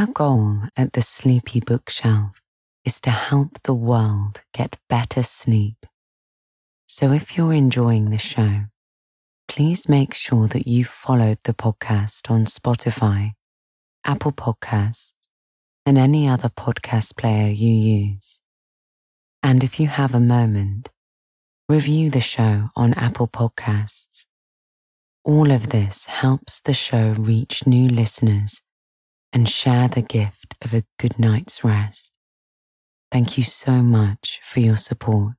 Our goal at the Sleepy Bookshelf is to help the world get better sleep. So if you're enjoying the show, please make sure that you followed the podcast on Spotify, Apple Podcasts, and any other podcast player you use. And if you have a moment, review the show on Apple Podcasts. All of this helps the show reach new listeners and share the gift of a good night's rest. Thank you so much for your support.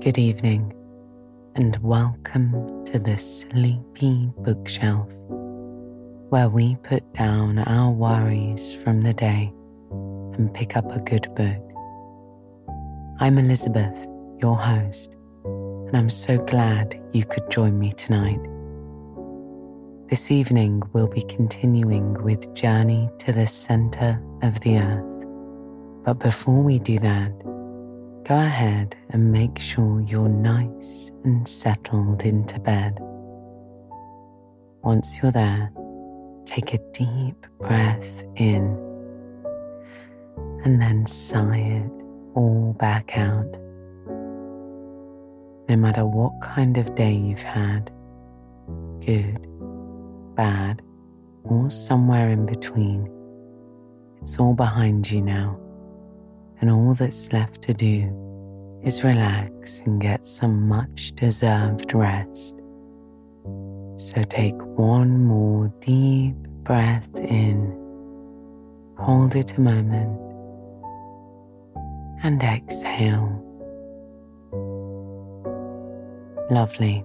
Good evening and welcome to the Sleepy Bookshelf, where we put down our worries from the day and pick up a good book. I'm Elizabeth, your host, and I'm so glad you could join me tonight. This evening, we'll be continuing with Journey to the Center of the Earth. But before we do that, go ahead and make sure you're nice and settled into bed. Once you're there, take a deep breath in and then sigh it all back out. No matter what kind of day you've had, good bad, or somewhere in between. It's all behind you now, and all that's left to do is relax and get some much deserved rest. So take one more deep breath in, hold it a moment, and exhale. Lovely.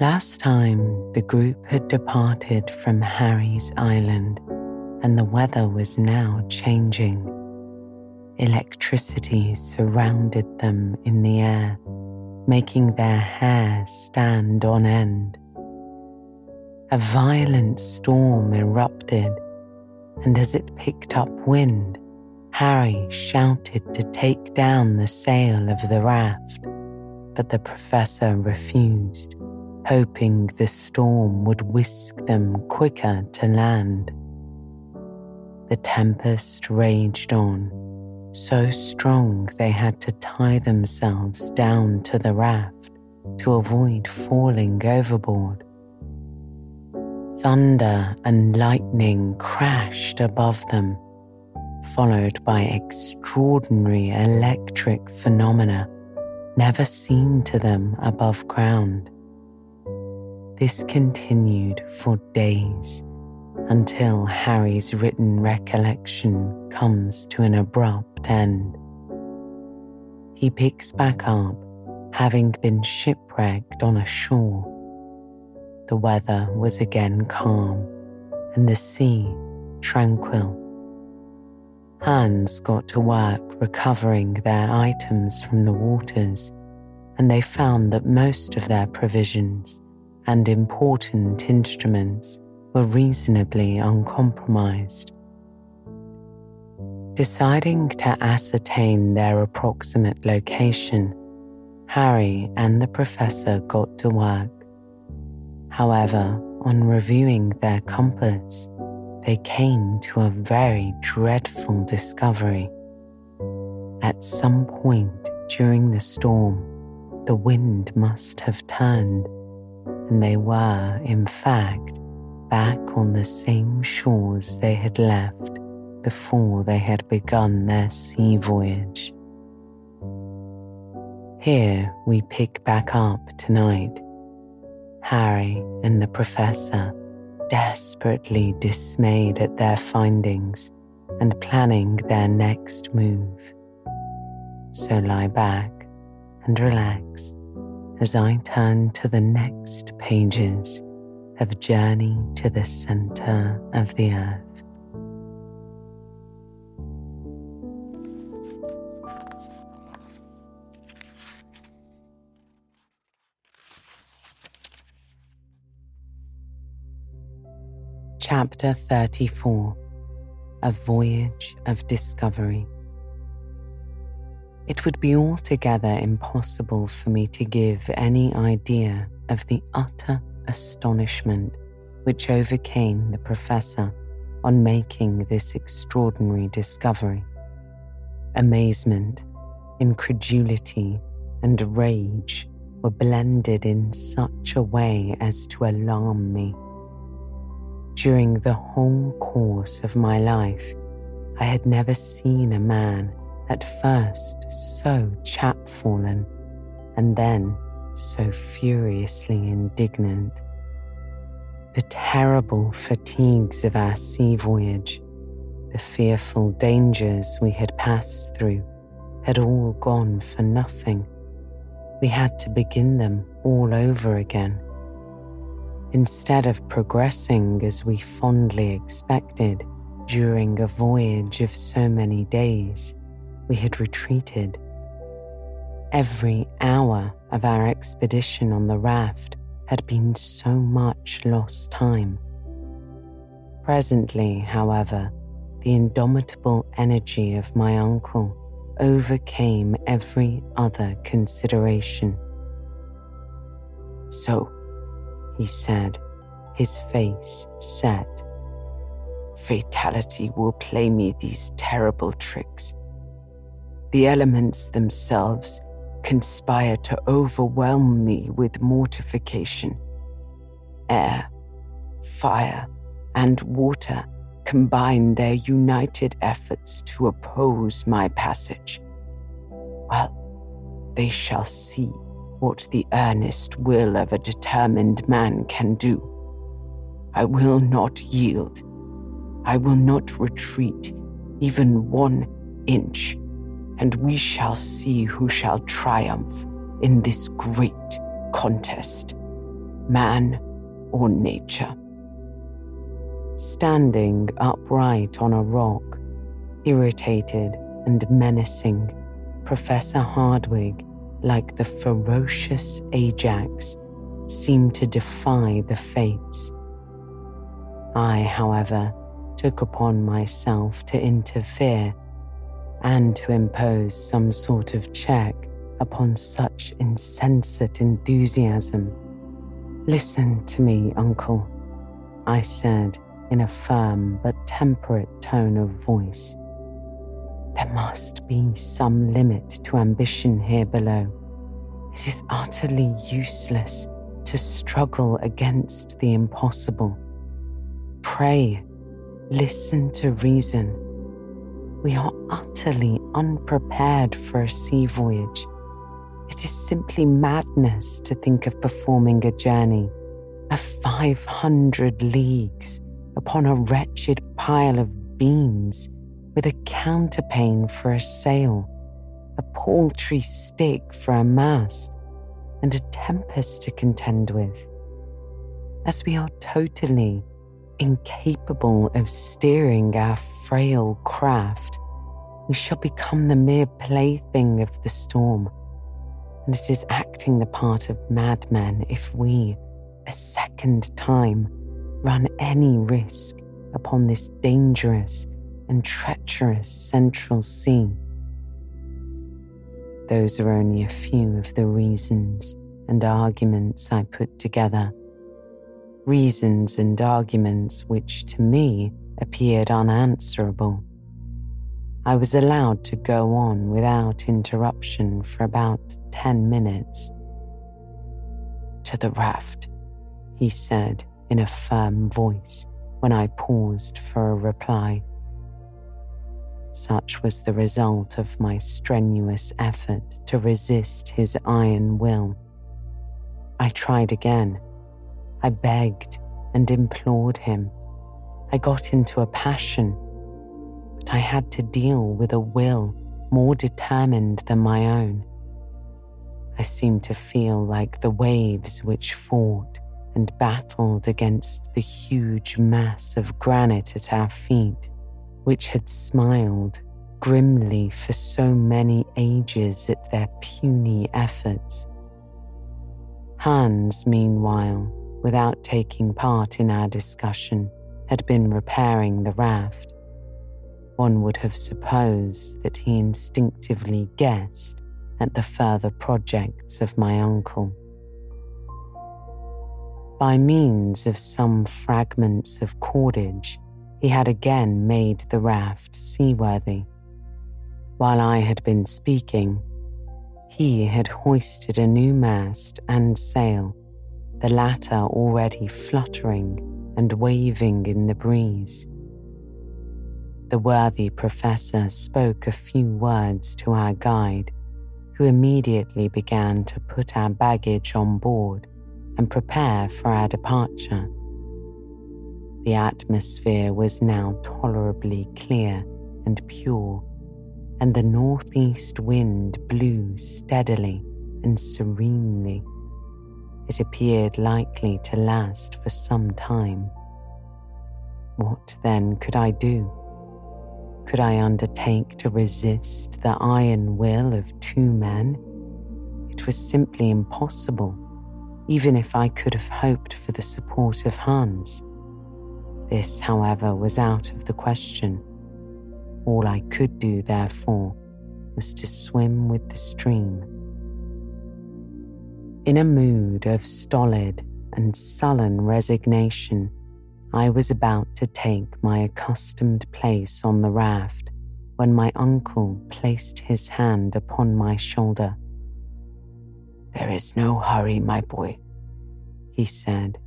Last time, the group had departed from Harry's Island, and the weather was now changing. Electricity surrounded them in the air, making their hair stand on end. A violent storm erupted, and as it picked up wind, Harry shouted to take down the sail of the raft, but the professor refused hoping the storm would whisk them quicker to land. The tempest raged on, so strong they had to tie themselves down to the raft to avoid falling overboard. Thunder and lightning crashed above them, followed by extraordinary electric phenomena never seen to them above ground. This continued for days until Harry's written recollection comes to an abrupt end. He picks back up, having been shipwrecked on a shore. The weather was again calm and the sea tranquil. Hands got to work recovering their items from the waters, and they found that most of their provisions and important instruments were reasonably uncompromised. Deciding to ascertain their approximate location, Harry and the professor got to work. However, on reviewing their compass, they came to a very dreadful discovery. At some point during the storm, the wind must have turned and they were, in fact, back on the same shores they had left before they had begun their sea voyage. Here we pick back up tonight. Harry and the professor, desperately dismayed at their findings and planning their next move. So lie back and relax as I turn to the next pages of Journey to the Center of the Earth. Chapter 34 A Voyage of Discovery it would be altogether impossible for me to give any idea of the utter astonishment which overcame the professor on making this extraordinary discovery. Amazement, incredulity, and rage were blended in such a way as to alarm me. During the whole course of my life, I had never seen a man at first so chapfallen and then so furiously indignant. The terrible fatigues of our sea voyage, the fearful dangers we had passed through, had all gone for nothing. We had to begin them all over again. Instead of progressing as we fondly expected during a voyage of so many days, we had retreated. Every hour of our expedition on the raft had been so much lost time. Presently, however, the indomitable energy of my uncle overcame every other consideration. So, he said, his face set, fatality will play me these terrible tricks. The elements themselves conspire to overwhelm me with mortification. Air, fire, and water combine their united efforts to oppose my passage. Well, they shall see what the earnest will of a determined man can do. I will not yield. I will not retreat even one inch and we shall see who shall triumph in this great contest man or nature. Standing upright on a rock, irritated and menacing, Professor Hardwigg, like the ferocious Ajax, seemed to defy the fates. I, however, took upon myself to interfere and to impose some sort of check upon such insensate enthusiasm. Listen to me, uncle, I said in a firm but temperate tone of voice. There must be some limit to ambition here below. It is utterly useless to struggle against the impossible. Pray, listen to reason we are utterly unprepared for a sea voyage. It is simply madness to think of performing a journey of 500 leagues upon a wretched pile of beams with a counterpane for a sail, a paltry stick for a mast, and a tempest to contend with. As we are totally incapable of steering our frail craft, we shall become the mere plaything of the storm. And it is acting the part of madmen if we, a second time, run any risk upon this dangerous and treacherous central sea. Those are only a few of the reasons and arguments I put together reasons and arguments which to me appeared unanswerable. I was allowed to go on without interruption for about ten minutes. To the raft, he said in a firm voice when I paused for a reply. Such was the result of my strenuous effort to resist his iron will. I tried again I begged and implored him. I got into a passion, but I had to deal with a will more determined than my own. I seemed to feel like the waves which fought and battled against the huge mass of granite at our feet, which had smiled grimly for so many ages at their puny efforts. Hans, meanwhile, without taking part in our discussion, had been repairing the raft. One would have supposed that he instinctively guessed at the further projects of my uncle. By means of some fragments of cordage, he had again made the raft seaworthy. While I had been speaking, he had hoisted a new mast and sail, the latter already fluttering and waving in the breeze. The worthy professor spoke a few words to our guide, who immediately began to put our baggage on board and prepare for our departure. The atmosphere was now tolerably clear and pure, and the northeast wind blew steadily and serenely. It appeared likely to last for some time. What then could I do? Could I undertake to resist the iron will of two men? It was simply impossible, even if I could have hoped for the support of Hans. This, however, was out of the question. All I could do, therefore, was to swim with the stream. In a mood of stolid and sullen resignation, I was about to take my accustomed place on the raft when my uncle placed his hand upon my shoulder. There is no hurry, my boy, he said.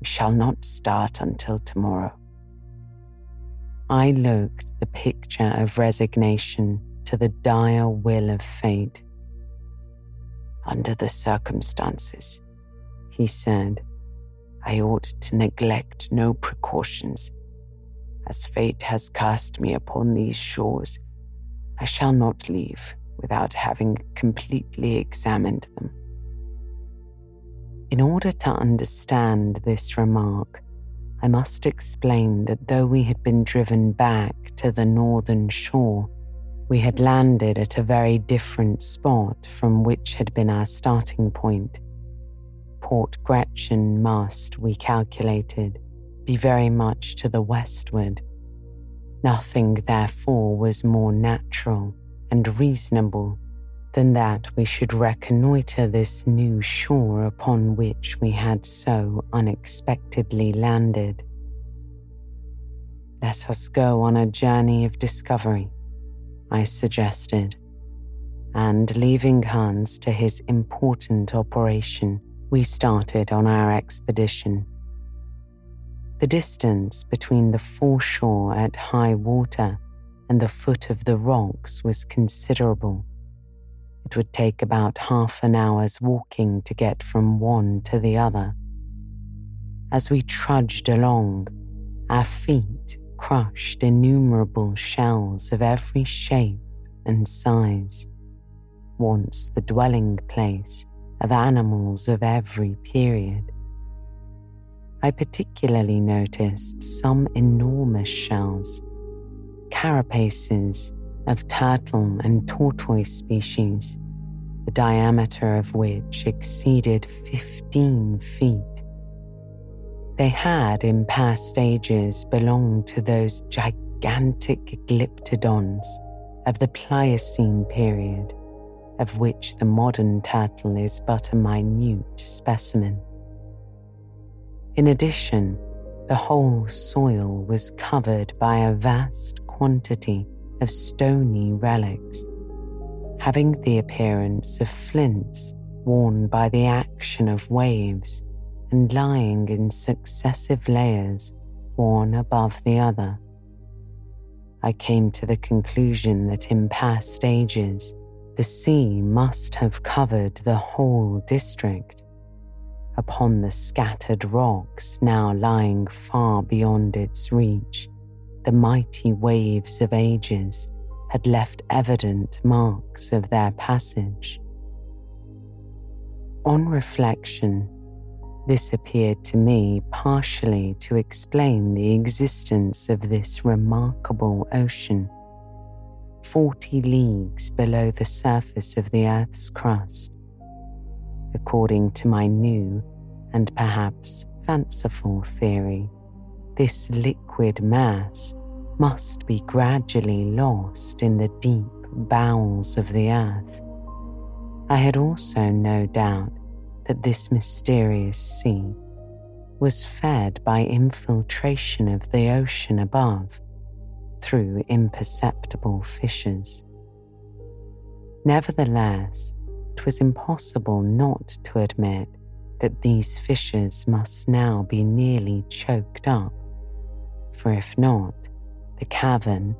We shall not start until tomorrow. I looked the picture of resignation to the dire will of fate. Under the circumstances, he said, I ought to neglect no precautions. As fate has cast me upon these shores, I shall not leave without having completely examined them. In order to understand this remark, I must explain that though we had been driven back to the northern shore, we had landed at a very different spot from which had been our starting point. Port Gretchen must, we calculated, be very much to the westward. Nothing, therefore, was more natural and reasonable than that we should reconnoitre this new shore upon which we had so unexpectedly landed. Let us go on a journey of discovery, I suggested, and leaving Hans to his important operation, we started on our expedition. The distance between the foreshore at high water and the foot of the rocks was considerable it would take about half an hour's walking to get from one to the other. As we trudged along, our feet crushed innumerable shells of every shape and size, once the dwelling place of animals of every period. I particularly noticed some enormous shells, carapaces of turtle and tortoise species, the diameter of which exceeded 15 feet. They had in past ages belonged to those gigantic glyptodons of the Pliocene period, of which the modern turtle is but a minute specimen. In addition, the whole soil was covered by a vast quantity of stony relics, having the appearance of flints worn by the action of waves and lying in successive layers, one above the other. I came to the conclusion that in past ages, the sea must have covered the whole district. Upon the scattered rocks now lying far beyond its reach, the mighty waves of ages had left evident marks of their passage. On reflection, this appeared to me partially to explain the existence of this remarkable ocean, 40 leagues below the surface of the Earth's crust. According to my new and perhaps fanciful theory, this liquid mass must be gradually lost in the deep bowels of the earth. I had also no doubt that this mysterious sea was fed by infiltration of the ocean above through imperceptible fissures. Nevertheless, it was impossible not to admit that these fissures must now be nearly choked up, for if not, the cavern,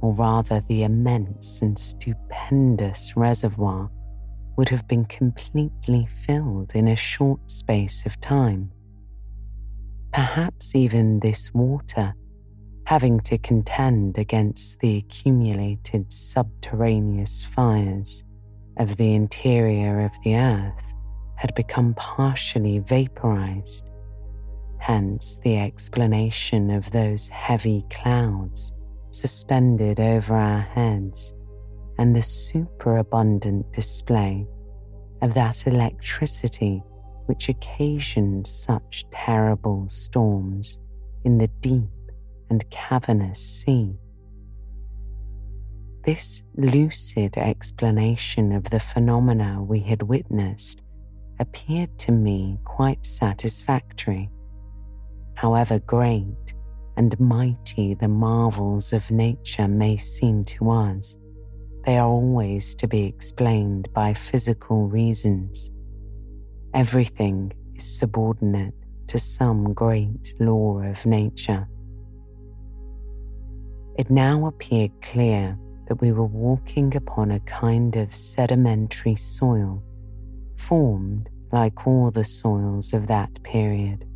or rather the immense and stupendous reservoir, would have been completely filled in a short space of time. Perhaps even this water, having to contend against the accumulated subterraneous fires of the interior of the earth, had become partially vaporized. Hence the explanation of those heavy clouds suspended over our heads and the superabundant display of that electricity which occasioned such terrible storms in the deep and cavernous sea. This lucid explanation of the phenomena we had witnessed appeared to me quite satisfactory. However great and mighty the marvels of nature may seem to us, they are always to be explained by physical reasons Everything is subordinate to some great law of nature. It now appeared clear that we were walking upon a kind of sedimentary soil, formed like all the soils of that period,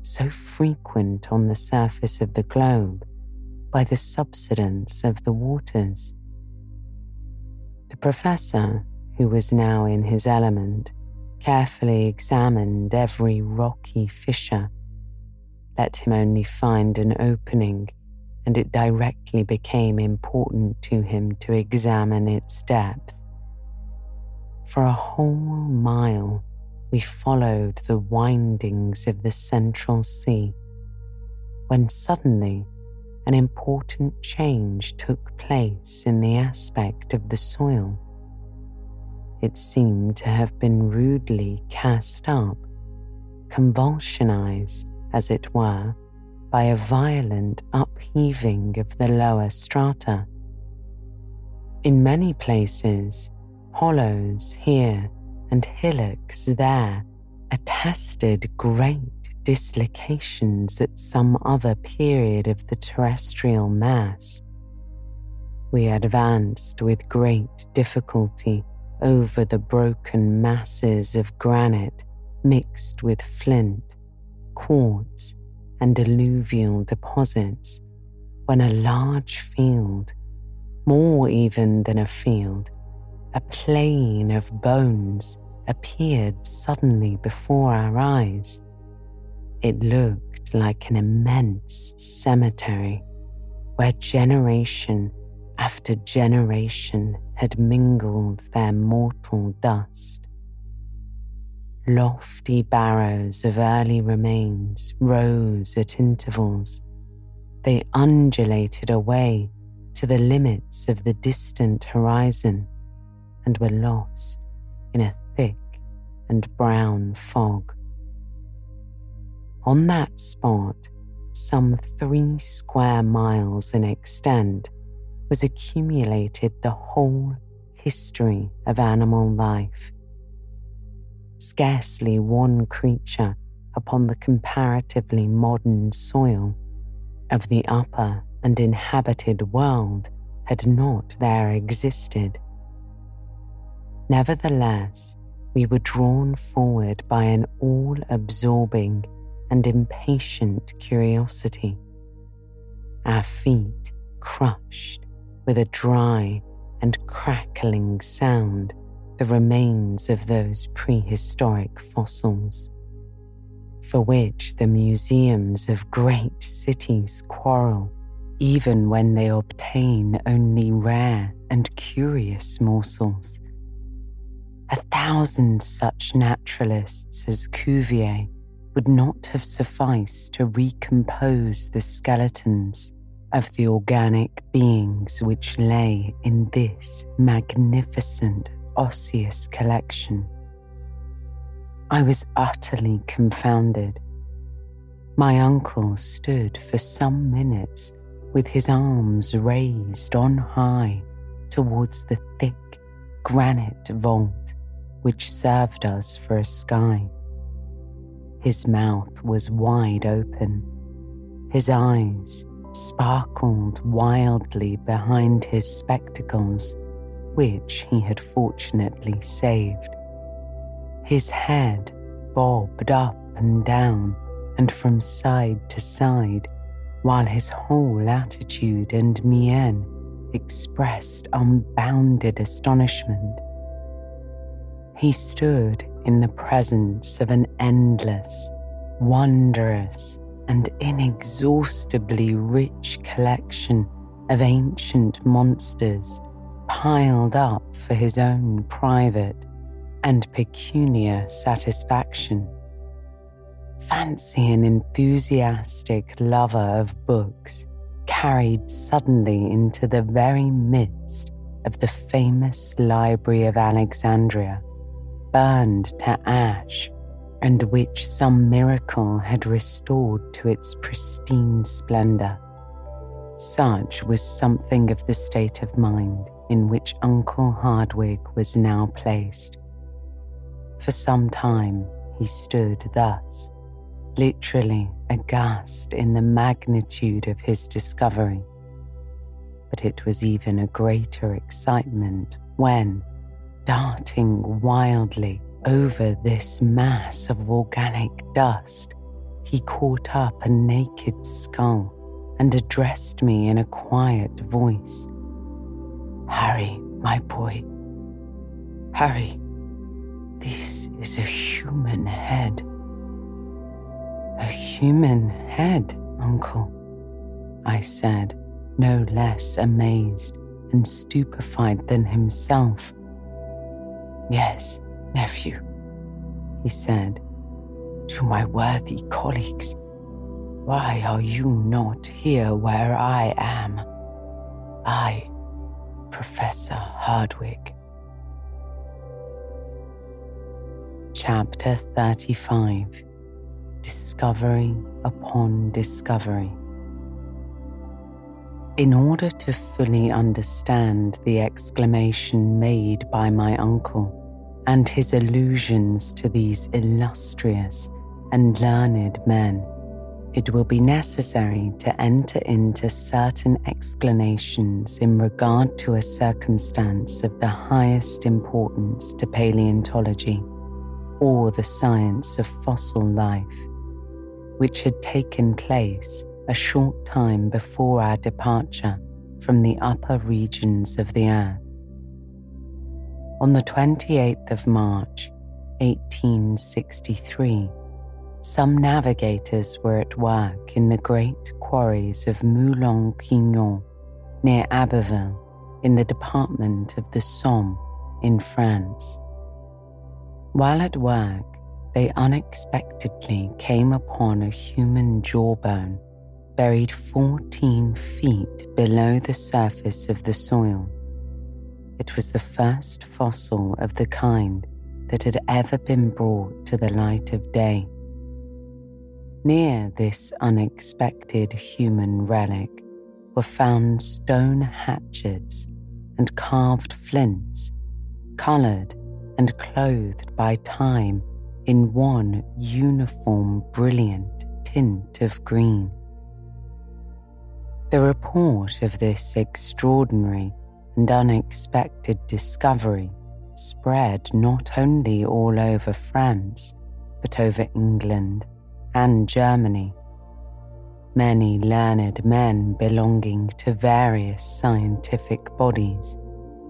so frequent on the surface of the globe by the subsidence of the waters. The professor, who was now in his element, carefully examined every rocky fissure. Let him only find an opening, and it directly became important to him to examine its depth. For a whole mile, we followed the windings of the central sea, when suddenly an important change took place in the aspect of the soil. It seemed to have been rudely cast up, convulsionized, as it were, by a violent upheaving of the lower strata. In many places, hollows here and hillocks there attested great dislocations at some other period of the terrestrial mass. We advanced with great difficulty over the broken masses of granite mixed with flint, quartz, and alluvial deposits when a large field, more even than a field, a plain of bones appeared suddenly before our eyes. It looked like an immense cemetery where generation after generation had mingled their mortal dust. Lofty barrows of early remains rose at intervals. They undulated away to the limits of the distant horizon and were lost in a thick and brown fog. On that spot, some three square miles in extent, was accumulated the whole history of animal life. Scarcely one creature upon the comparatively modern soil of the upper and inhabited world had not there existed. Nevertheless, we were drawn forward by an all absorbing and impatient curiosity. Our feet crushed with a dry and crackling sound the remains of those prehistoric fossils, for which the museums of great cities quarrel, even when they obtain only rare and curious morsels. A thousand such naturalists as Cuvier would not have sufficed to recompose the skeletons of the organic beings which lay in this magnificent osseous collection. I was utterly confounded. My uncle stood for some minutes with his arms raised on high towards the thick granite vault which served us for a sky. His mouth was wide open. His eyes sparkled wildly behind his spectacles, which he had fortunately saved. His head bobbed up and down and from side to side, while his whole attitude and mien expressed unbounded astonishment. He stood in the presence of an endless, wondrous, and inexhaustibly rich collection of ancient monsters piled up for his own private and peculiar satisfaction. Fancy an enthusiastic lover of books carried suddenly into the very midst of the famous Library of Alexandria, burned to ash, and which some miracle had restored to its pristine splendour. Such was something of the state of mind in which Uncle Hardwigg was now placed. For some time he stood thus, literally aghast in the magnitude of his discovery. But it was even a greater excitement when, darting wildly over this mass of organic dust, he caught up a naked skull and addressed me in a quiet voice. Harry, my boy. Harry, this is a human head. A human head, uncle, I said, no less amazed and stupefied than himself. Yes, nephew, he said, to my worthy colleagues. Why are you not here where I am? I, Professor Hardwigg. Chapter 35 discovery upon discovery. In order to fully understand the exclamation made by my uncle and his allusions to these illustrious and learned men, it will be necessary to enter into certain explanations in regard to a circumstance of the highest importance to paleontology or the science of fossil life which had taken place a short time before our departure from the upper regions of the earth. On the 28th of March, 1863, some navigators were at work in the great quarries of Moulin-Quignon near Abbeville in the department of the Somme in France. While at work, they unexpectedly came upon a human jawbone buried 14 feet below the surface of the soil. It was the first fossil of the kind that had ever been brought to the light of day. Near this unexpected human relic were found stone hatchets and carved flints, coloured and clothed by time in one uniform brilliant tint of green. The report of this extraordinary and unexpected discovery spread not only all over France, but over England and Germany. Many learned men belonging to various scientific bodies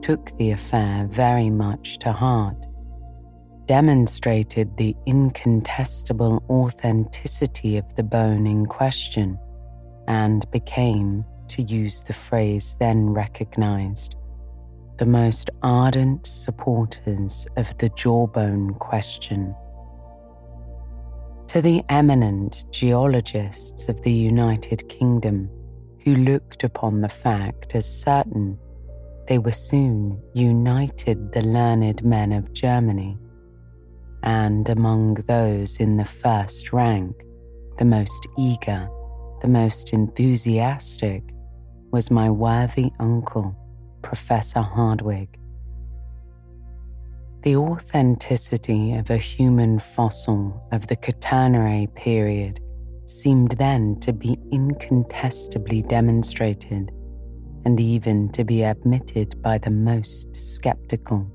took the affair very much to heart demonstrated the incontestable authenticity of the bone in question and became, to use the phrase then recognized, the most ardent supporters of the jawbone question. To the eminent geologists of the United Kingdom who looked upon the fact as certain, they were soon united the learned men of Germany and among those in the first rank, the most eager, the most enthusiastic was my worthy uncle, Professor Hardwigg. The authenticity of a human fossil of the Quaternary period seemed then to be incontestably demonstrated and even to be admitted by the most skeptical.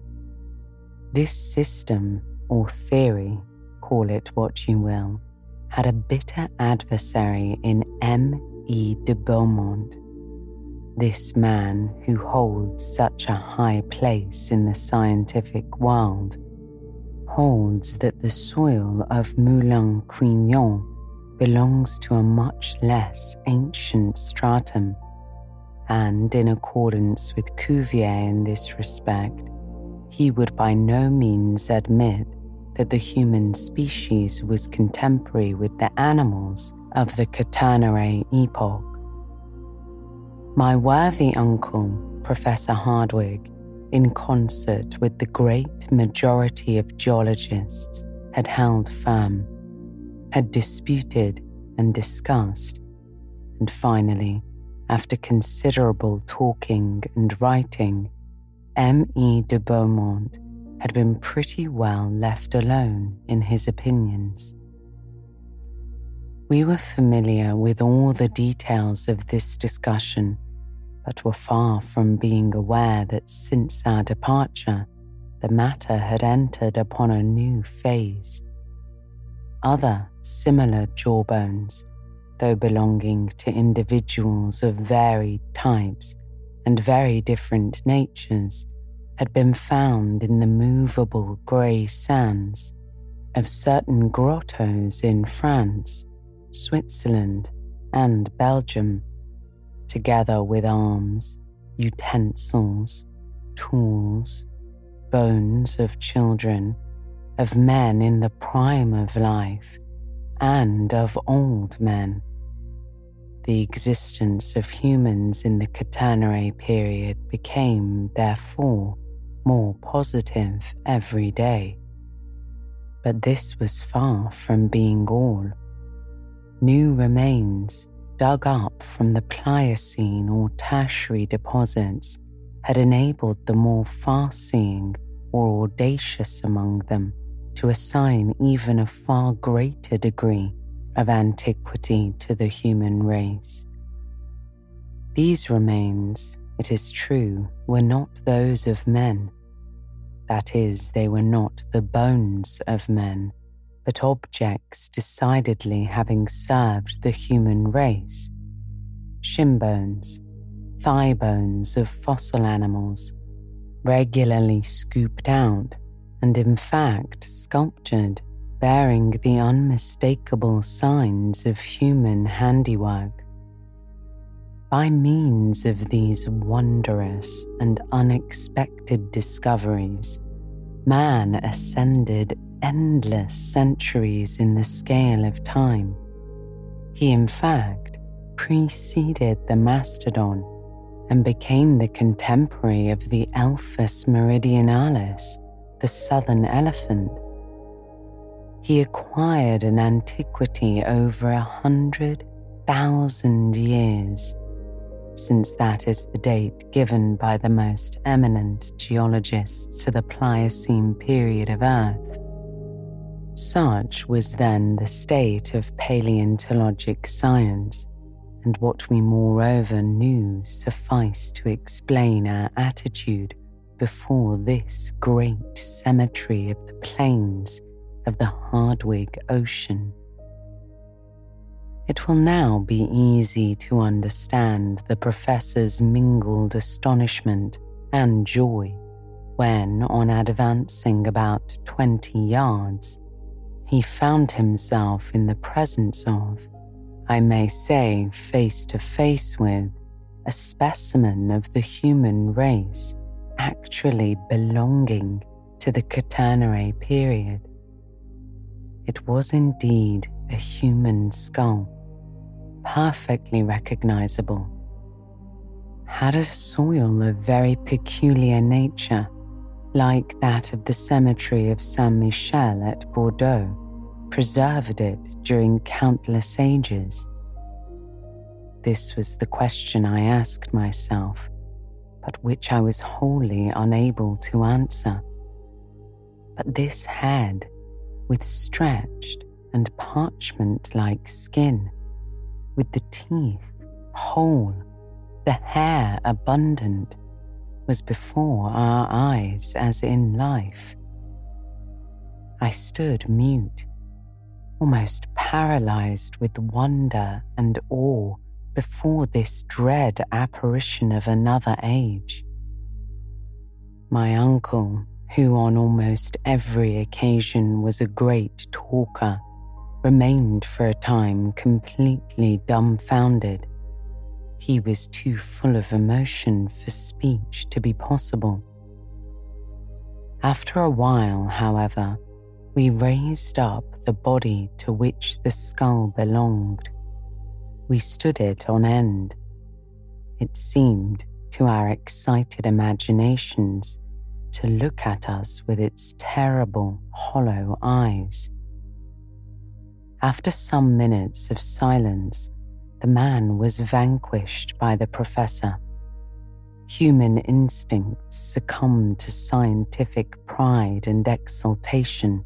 This system or theory, call it what you will, had a bitter adversary in M. E. de Beaumont this man who holds such a high place in the scientific world holds that the soil of Moulin Quignon belongs to a much less ancient stratum, and in accordance with Cuvier in this respect, he would by no means admit that the human species was contemporary with the animals of the Quaternary epoch. My worthy uncle, Professor Hardwigg, in concert with the great majority of geologists, had held firm, had disputed and discussed, and finally, after considerable talking and writing, M. E. de Beaumont had been pretty well left alone in his opinions. We were familiar with all the details of this discussion but were far from being aware that since our departure, the matter had entered upon a new phase. Other similar jawbones, though belonging to individuals of varied types and very different natures, had been found in the movable grey sands of certain grottos in France, Switzerland, and Belgium together with arms, utensils, tools, bones of children, of men in the prime of life, and of old men. The existence of humans in the Quaternary period became, therefore, more positive every day. But this was far from being all. New remains dug up from the Pliocene or Tertiary deposits had enabled the more far seeing or audacious among them to assign even a far greater degree of antiquity to the human race. These remains, it is true, were not those of men. That is, they were not the bones of men but objects decidedly having served the human race. Shin bones, thigh bones of fossil animals, regularly scooped out and in fact sculptured, bearing the unmistakable signs of human handiwork. By means of these wondrous and unexpected discoveries, man ascended endless centuries in the scale of time. He, in fact, preceded the mastodon and became the contemporary of the Elephas meridionalis, the southern elephant. He acquired an antiquity over a hundred thousand years, since that is the date given by the most eminent geologists to the Pliocene period of Earth. Such was then the state of paleontologic science, and what we moreover knew sufficed to explain our attitude before this great cemetery of the plains of the Hardwigg Ocean. It will now be easy to understand the professor's mingled astonishment and joy when, on advancing about twenty yards, he found himself in the presence of, I may say, face to face with, a specimen of the human race actually belonging to the Quaternary period. It was indeed a human skull, perfectly recognizable. Had a soil of very peculiar nature like that of the cemetery of Saint Michel at Bordeaux, preserved it during countless ages? This was the question I asked myself, but which I was wholly unable to answer. But this head, with stretched and parchment like skin, with the teeth whole, the hair abundant, was before our eyes as in life. I stood mute, almost paralyzed with wonder and awe before this dread apparition of another age. My uncle, who on almost every occasion was a great talker, remained for a time completely dumbfounded. He was too full of emotion for speech to be possible. After a while, however, we raised up the body to which the skull belonged. We stood it on end. It seemed, to our excited imaginations, to look at us with its terrible, hollow eyes. After some minutes of silence, the man was vanquished by the professor. Human instincts succumbed to scientific pride and exultation.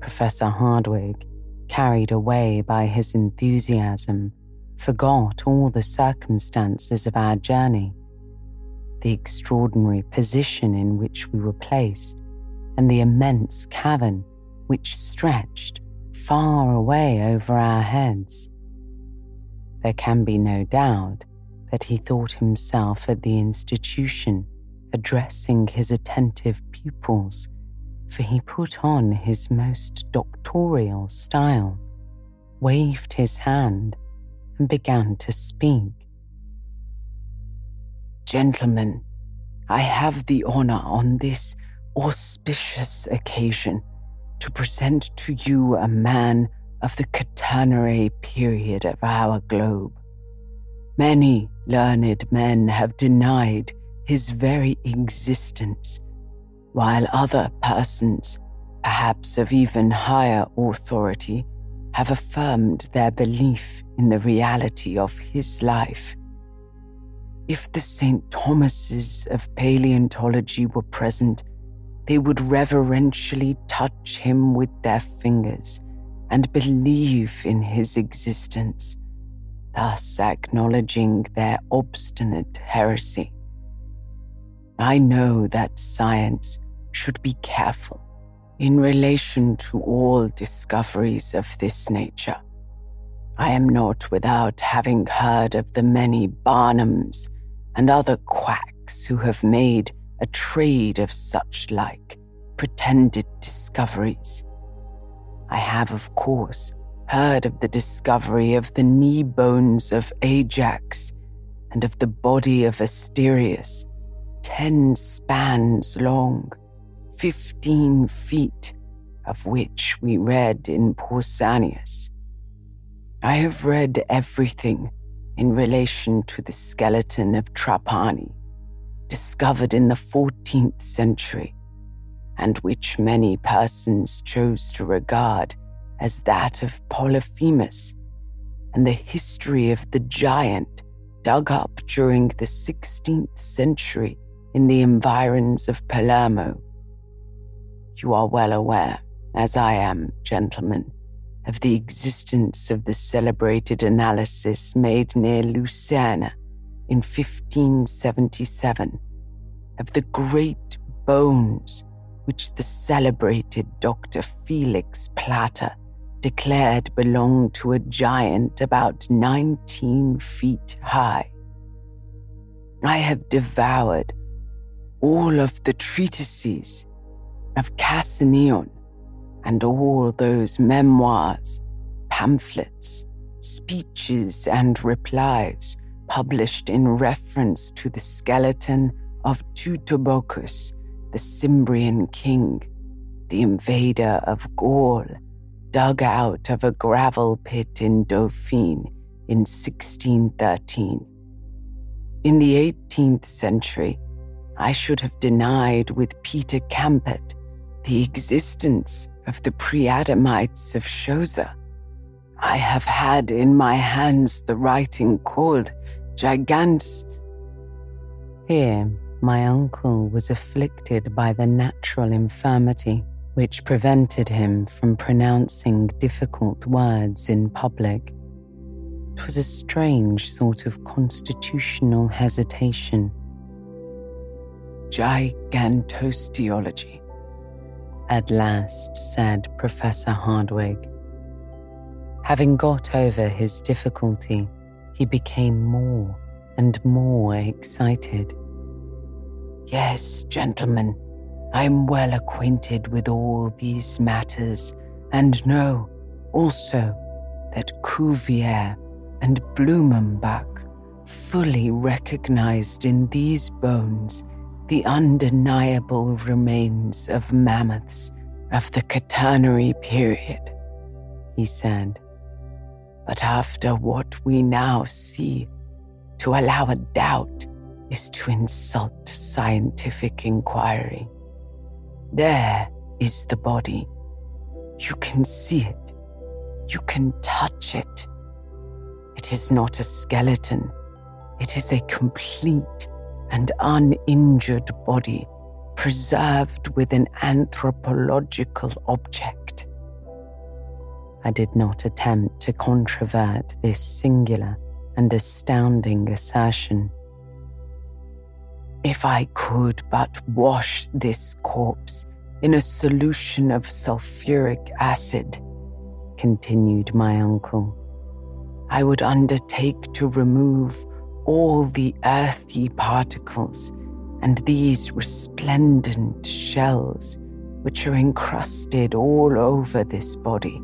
Professor Hardwigg, carried away by his enthusiasm, forgot all the circumstances of our journey, the extraordinary position in which we were placed, and the immense cavern which stretched far away over our heads. There can be no doubt that he thought himself at the institution addressing his attentive pupils, for he put on his most doctorial style, waved his hand, and began to speak. Gentlemen, I have the honor on this auspicious occasion to present to you a man of the Quaternary period of our globe. Many learned men have denied his very existence, while other persons, perhaps of even higher authority, have affirmed their belief in the reality of his life. If the St. Thomases of paleontology were present, they would reverentially touch him with their fingers and believe in his existence, thus acknowledging their obstinate heresy. I know that science should be careful in relation to all discoveries of this nature. I am not without having heard of the many Barnums and other quacks who have made a trade of such like pretended discoveries. I have, of course, heard of the discovery of the knee bones of Ajax and of the body of Asterius, ten spans long, fifteen feet, of which we read in Pausanias. I have read everything in relation to the skeleton of Trapani discovered in the 14th century, and which many persons chose to regard as that of Polyphemus, and the history of the giant dug up during the 16th century in the environs of Palermo. You are well aware, as I am, gentlemen, of the existence of the celebrated analysis made near Lucerne in 1577 of the great bones which the celebrated Dr. Felix Platter declared belonged to a giant about 19 feet high. I have devoured all of the treatises of Cassanion and all those memoirs, pamphlets, speeches, and replies published in reference to the skeleton of Teutobochus, the Cimbrian king, the invader of Gaul, dug out of a gravel pit in Dauphine in 1613. In the 18th century, I should have denied with Peter Camper the existence of the pre-Adamites of Scheuchzer. I have had in my hands the writing called Gigans. Here, my uncle was afflicted by the natural infirmity which prevented him from pronouncing difficult words in public. It was a strange sort of constitutional hesitation. Gigantosteology, at last said Professor Hardwigg. Having got over his difficulty, he became more and more excited. Yes, gentlemen, I am well acquainted with all these matters and know also that Cuvier and Blumenbach fully recognized in these bones the undeniable remains of mammoths of the Quaternary period, he said. But after what we now see, to allow a doubt is to insult scientific inquiry. There is the body. You can see it. You can touch it. It is not a skeleton. It is a complete and uninjured body preserved with an anthropological object. I did not attempt to controvert this singular and astounding assertion. If I could but wash this corpse in a solution of sulfuric acid, continued my uncle, I would undertake to remove all the earthy particles and these resplendent shells which are encrusted all over this body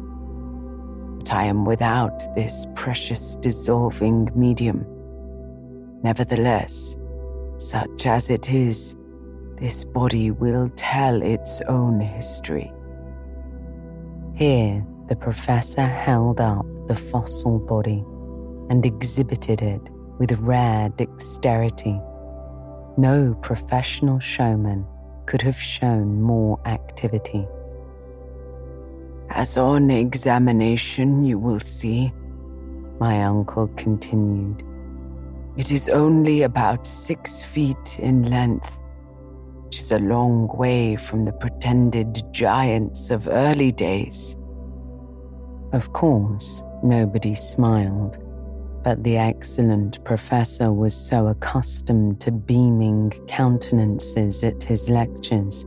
but I am without this precious dissolving medium. Nevertheless, such as it is, this body will tell its own history. Here, the professor held up the fossil body and exhibited it with rare dexterity. No professional showman could have shown more activity. As on examination you will see, my uncle continued, it is only about six feet in length, which is a long way from the pretended giants of early days. Of course, nobody smiled, but the excellent professor was so accustomed to beaming countenances at his lectures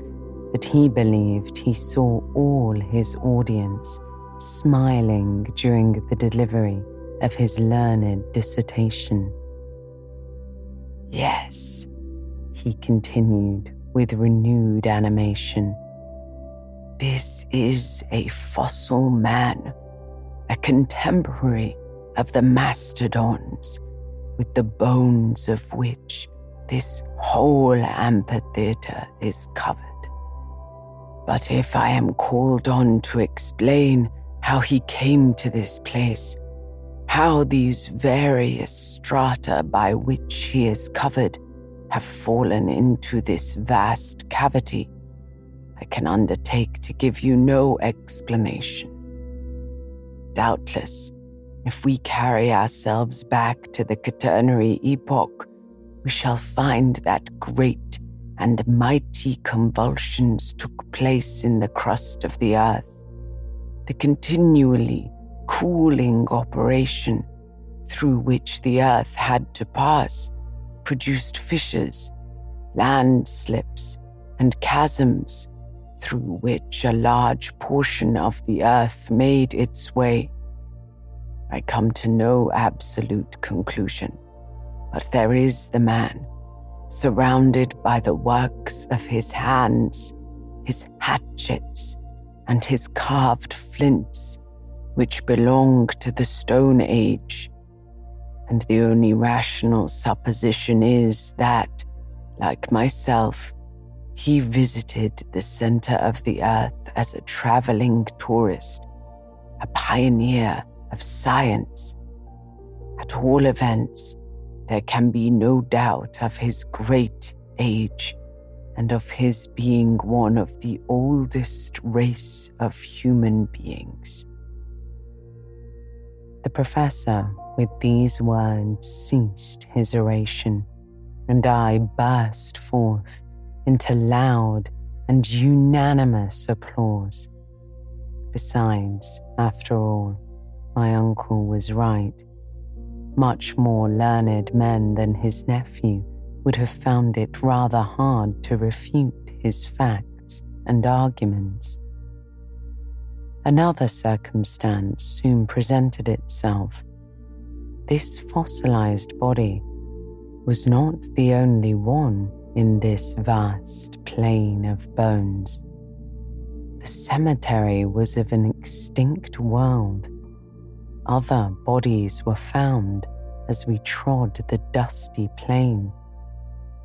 that he believed he saw all his audience smiling during the delivery of his learned dissertation. Yes, he continued with renewed animation. This is a fossil man, a contemporary of the mastodons, with the bones of which this whole amphitheatre is covered. But if I am called on to explain how he came to this place, how these various strata by which he is covered have fallen into this vast cavity, I can undertake to give you no explanation. Doubtless, if we carry ourselves back to the Quaternary epoch, we shall find that great and mighty convulsions took place in the crust of the earth. The continually cooling operation through which the earth had to pass produced fissures, landslips, and chasms through which a large portion of the earth made its way. I come to no absolute conclusion, but there is the man surrounded by the works of his hands, his hatchets, and his carved flints, which belong to the Stone Age. And the only rational supposition is that, like myself, he visited the center of the earth as a traveling tourist, a pioneer of science. At all events, there can be no doubt of his great age, and of his being one of the oldest race of human beings. The professor, with these words, ceased his oration, and I burst forth into loud and unanimous applause. Besides, after all, my uncle was right. Much more learned men than his nephew would have found it rather hard to refute his facts and arguments. Another circumstance soon presented itself. This fossilized body was not the only one in this vast plain of bones. The cemetery was of an extinct world. Other bodies were found as we trod the dusty plain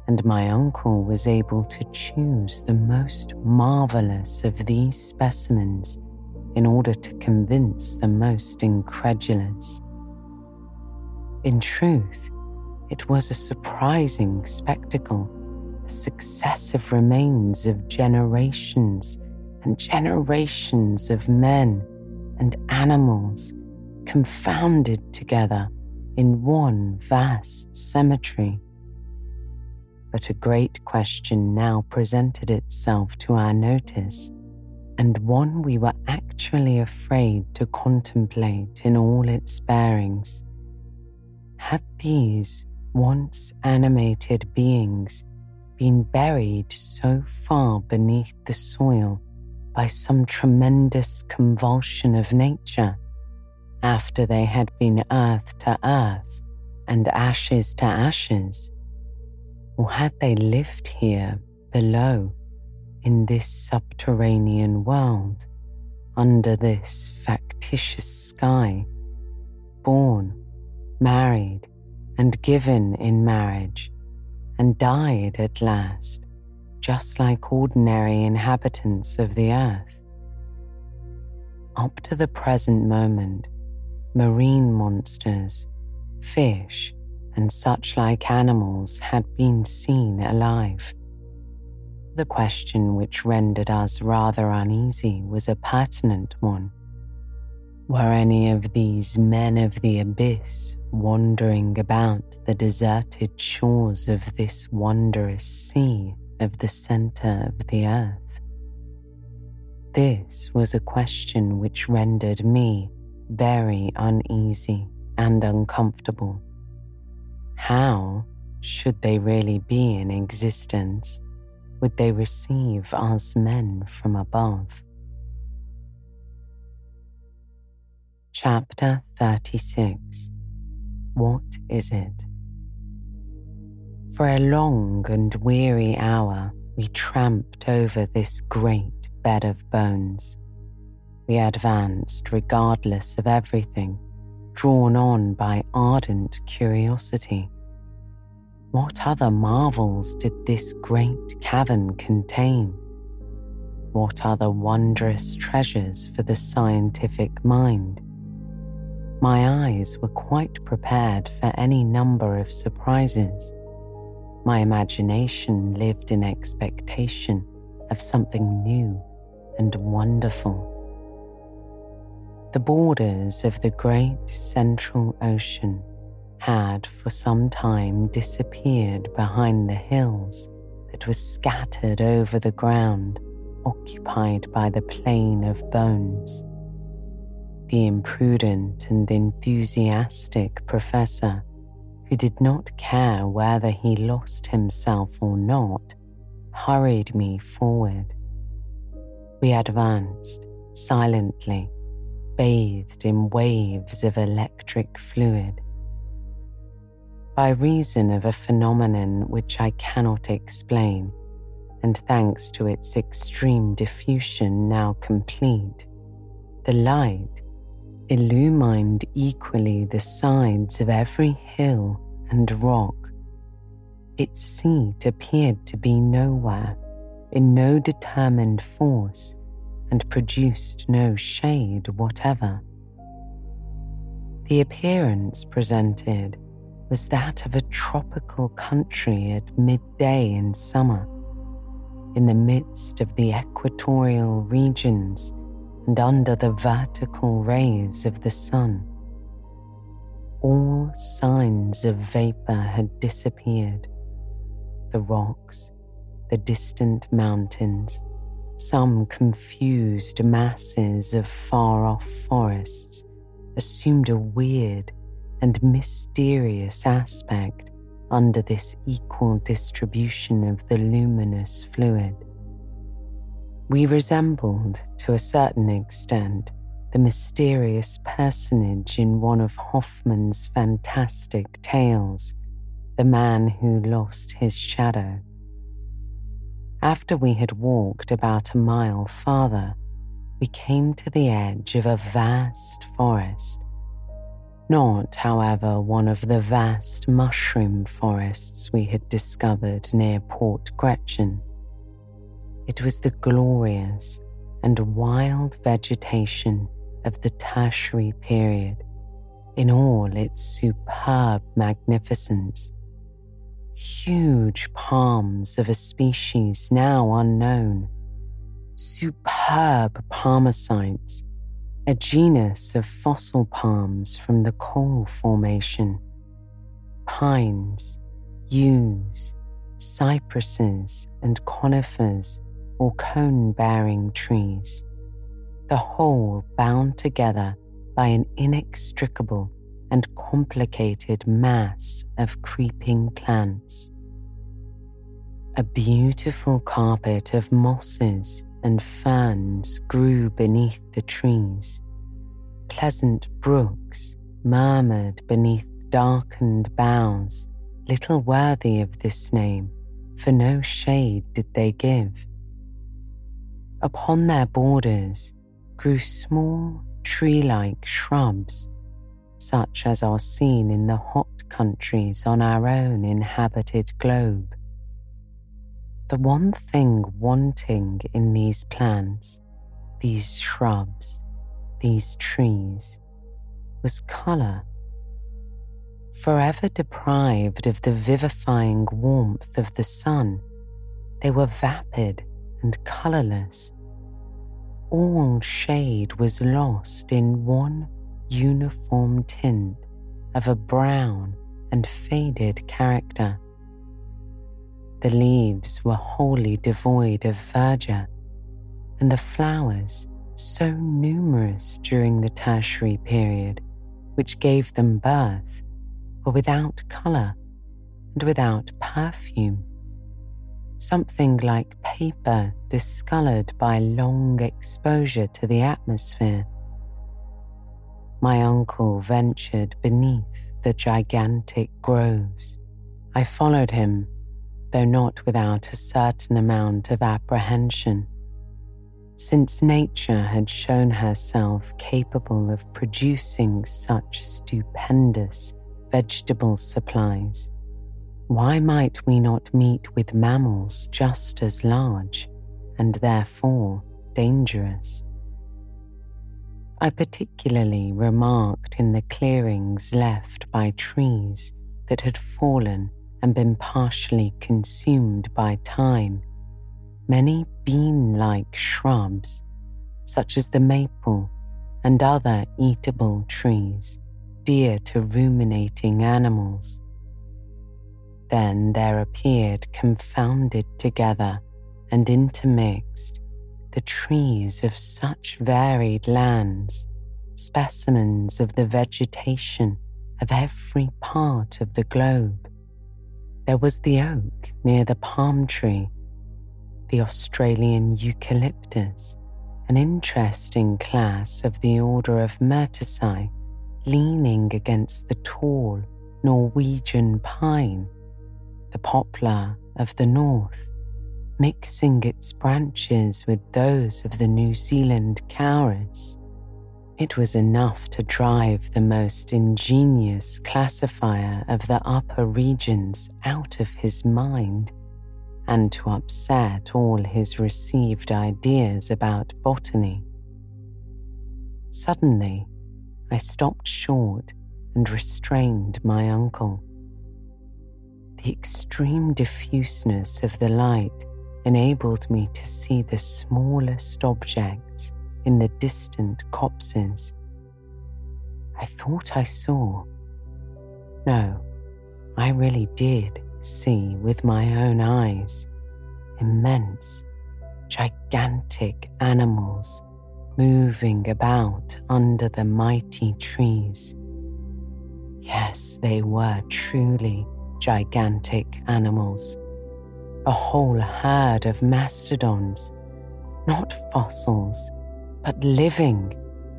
and my uncle was able to choose the most marvelous of these specimens in order to convince the most incredulous. In truth, it was a surprising spectacle, the successive remains of generations and generations of men and animals confounded together in one vast cemetery. But a great question now presented itself to our notice, and one we were actually afraid to contemplate in all its bearings. Had these once animated beings been buried so far beneath the soil by some tremendous convulsion of nature after they had been earth to earth and ashes to ashes? Or had they lived here below in this subterranean world under this factitious sky, born, married, and given in marriage, and died at last, just like ordinary inhabitants of the earth? Up to the present moment, marine monsters, fish, and such like animals had been seen alive. The question which rendered us rather uneasy was a pertinent one. Were any of these men of the abyss wandering about the deserted shores of this wondrous sea of the center of the earth? This was a question which rendered me very uneasy and uncomfortable. How, should they really be in existence, would they receive us men from above? Chapter 36 What is it? For a long and weary hour, we tramped over this great bed of bones. We advanced regardless of everything drawn on by ardent curiosity. What other marvels did this great cavern contain? What other wondrous treasures for the scientific mind? My eyes were quite prepared for any number of surprises. My imagination lived in expectation of something new and wonderful. The borders of the great central ocean had for some time disappeared behind the hills that were scattered over the ground occupied by the plain of bones. The imprudent and enthusiastic professor, who did not care whether he lost himself or not, hurried me forward. We advanced silently bathed in waves of electric fluid. By reason of a phenomenon which I cannot explain, and thanks to its extreme diffusion now complete, the light illumined equally the sides of every hill and rock. Its seat appeared to be nowhere, in no determined force, and produced no shade whatever. The appearance presented was that of a tropical country at midday in summer, in the midst of the equatorial regions and under the vertical rays of the sun. All signs of vapor had disappeared. The rocks, the distant mountains, some confused masses of far off forests assumed a weird and mysterious aspect under this equal distribution of the luminous fluid. We resembled, to a certain extent, the mysterious personage in one of Hoffmann's fantastic tales, The Man Who Lost His Shadow. After we had walked about a mile farther, we came to the edge of a vast forest. Not, however, one of the vast mushroom forests we had discovered near Port Gretchen. It was the glorious and wild vegetation of the tertiary period in all its superb magnificence. Huge palms of a species now unknown, superb palmacites a genus of fossil palms from the coal formation, pines, yews, cypresses, and conifers or cone bearing trees, the whole bound together by an inextricable and complicated mass of creeping plants. A beautiful carpet of mosses and ferns grew beneath the trees. Pleasant brooks murmured beneath darkened boughs, little worthy of this name, for no shade did they give. Upon their borders grew small tree like shrubs, such as are seen in the hot countries on our own inhabited globe. The one thing wanting in these plants, these shrubs, these trees, was colour. Forever deprived of the vivifying warmth of the sun, they were vapid and colourless. All shade was lost in one uniform tint of a brown and faded character. The leaves were wholly devoid of verdure, and the flowers, so numerous during the tertiary period, which gave them birth, were without colour and without perfume. Something like paper discoloured by long exposure to the atmosphere. My uncle ventured beneath the gigantic groves. I followed him though not without a certain amount of apprehension. Since nature had shown herself capable of producing such stupendous vegetable supplies, why might we not meet with mammals just as large and therefore dangerous? I particularly remarked in the clearings left by trees that had fallen and been partially consumed by time, many bean like shrubs, such as the maple and other eatable trees dear to ruminating animals. Then there appeared confounded together and intermixed the trees of such varied lands, specimens of the vegetation of every part of the globe there was the oak near the palm tree, the Australian eucalyptus, an interesting class of the order of Myrtaceae, leaning against the tall Norwegian pine, the poplar of the north, mixing its branches with those of the New Zealand kauri. It was enough to drive the most ingenious classifier of the upper regions out of his mind and to upset all his received ideas about botany. Suddenly, I stopped short and restrained my uncle. The extreme diffuseness of the light enabled me to see the smallest objects in the distant copses. I thought I saw. No, I really did see with my own eyes immense, gigantic animals moving about under the mighty trees. Yes, they were truly gigantic animals. A whole herd of mastodons, not fossils, but living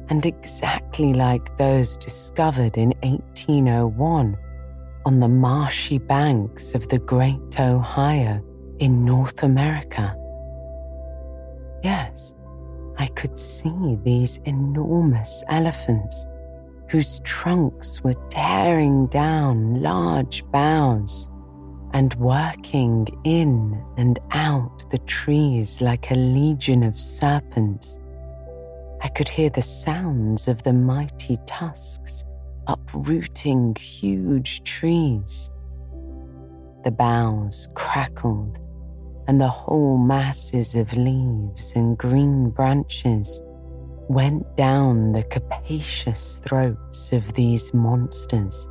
and exactly like those discovered in 1801 on the marshy banks of the Great Ohio in North America. Yes, I could see these enormous elephants whose trunks were tearing down large boughs and working in and out the trees like a legion of serpents. I could hear the sounds of the mighty tusks uprooting huge trees. The boughs crackled, and the whole masses of leaves and green branches went down the capacious throats of these monsters.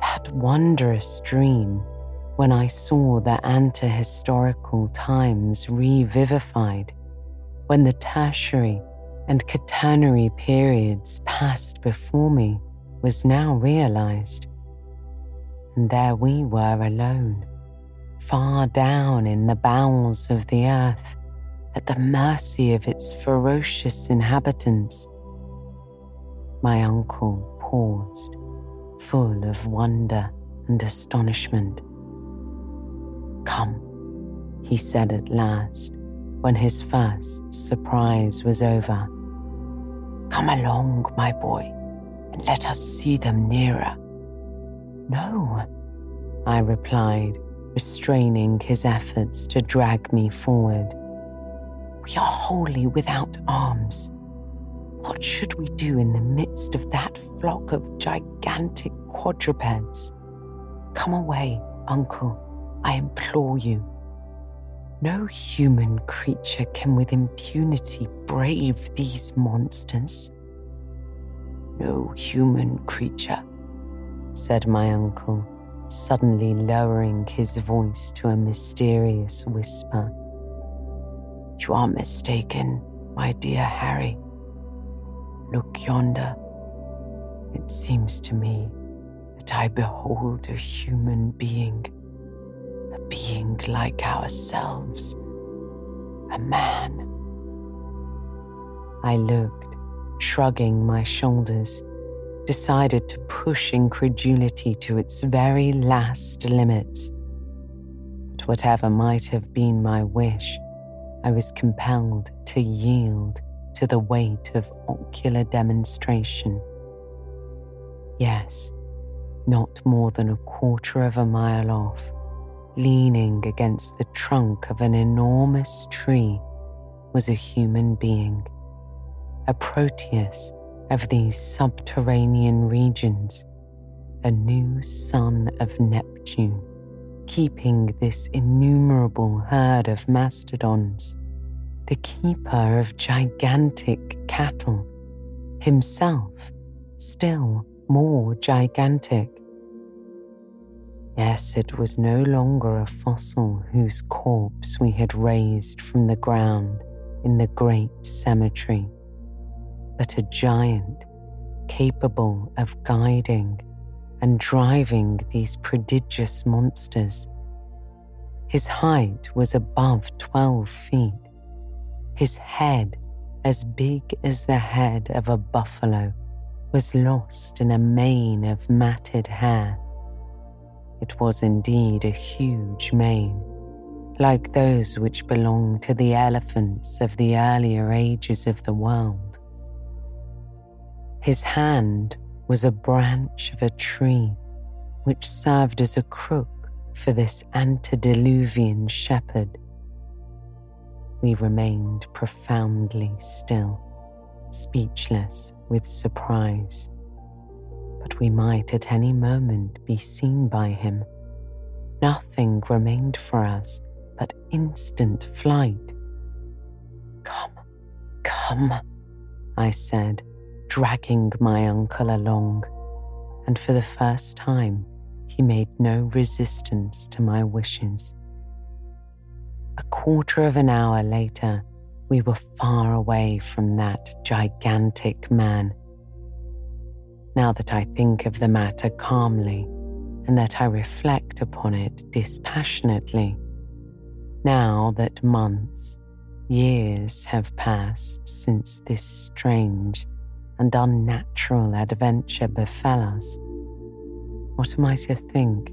That wondrous dream when I saw the antehistorical times revivified, when the tertiary and quaternary periods passed before me was now realized. And there we were alone, far down in the bowels of the earth at the mercy of its ferocious inhabitants. My uncle paused, full of wonder and astonishment. Come, he said at last, when his first surprise was over. Come along, my boy, and let us see them nearer. No, I replied, restraining his efforts to drag me forward. We are wholly without arms. What should we do in the midst of that flock of gigantic quadrupeds? Come away, uncle, I implore you. No human creature can with impunity brave these monsters. No human creature, said my uncle, suddenly lowering his voice to a mysterious whisper. You are mistaken, my dear Harry. Look yonder. It seems to me that I behold a human being, being like ourselves, a man. I looked, shrugging my shoulders, decided to push incredulity to its very last limits. But whatever might have been my wish, I was compelled to yield to the weight of ocular demonstration. Yes, not more than a quarter of a mile off, leaning against the trunk of an enormous tree, was a human being, a Proteus of these subterranean regions, a new son of Neptune keeping this innumerable herd of mastodons, the keeper of gigantic cattle, himself still more gigantic. Yes, it was no longer a fossil whose corpse we had raised from the ground in the great cemetery, but a giant capable of guiding and driving these prodigious monsters. His height was above 12 feet, his head, as big as the head of a buffalo, was lost in a mane of matted hair. It was indeed a huge mane, like those which belonged to the elephants of the earlier ages of the world. His hand was a branch of a tree which served as a crook for this antediluvian shepherd. We remained profoundly still, speechless with surprise. We might at any moment be seen by him. Nothing remained for us but instant flight. Come, come, I said, dragging my uncle along, and for the first time, he made no resistance to my wishes. A quarter of an hour later, we were far away from that gigantic man. Now that I think of the matter calmly and that I reflect upon it dispassionately, now that months, years have passed since this strange and unnatural adventure befell us, what am I to think?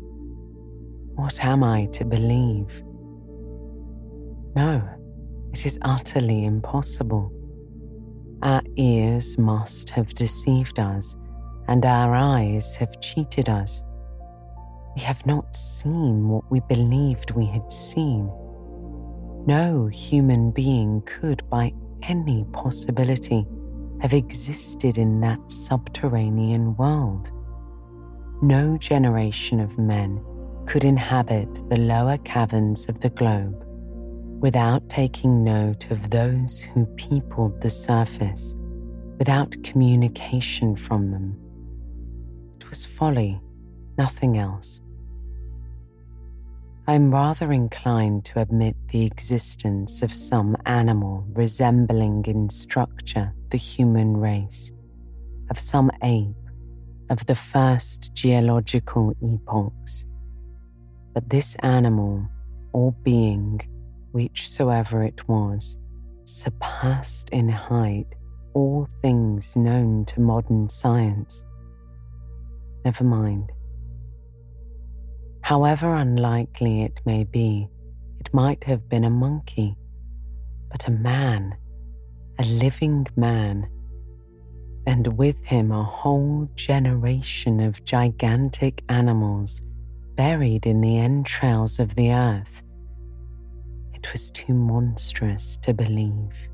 What am I to believe? No, it is utterly impossible. Our ears must have deceived us, and our eyes have cheated us. We have not seen what we believed we had seen. No human being could, by any possibility, have existed in that subterranean world. No generation of men could inhabit the lower caverns of the globe without taking note of those who peopled the surface, without communication from them. Was folly, nothing else. I am rather inclined to admit the existence of some animal resembling in structure the human race, of some ape of the first geological epochs. But this animal or being whichsoever it was, surpassed in height all things known to modern science. Never mind. However unlikely it may be, it might have been a monkey, but a man, a living man, and with him a whole generation of gigantic animals buried in the entrails of the earth it was too monstrous to believe.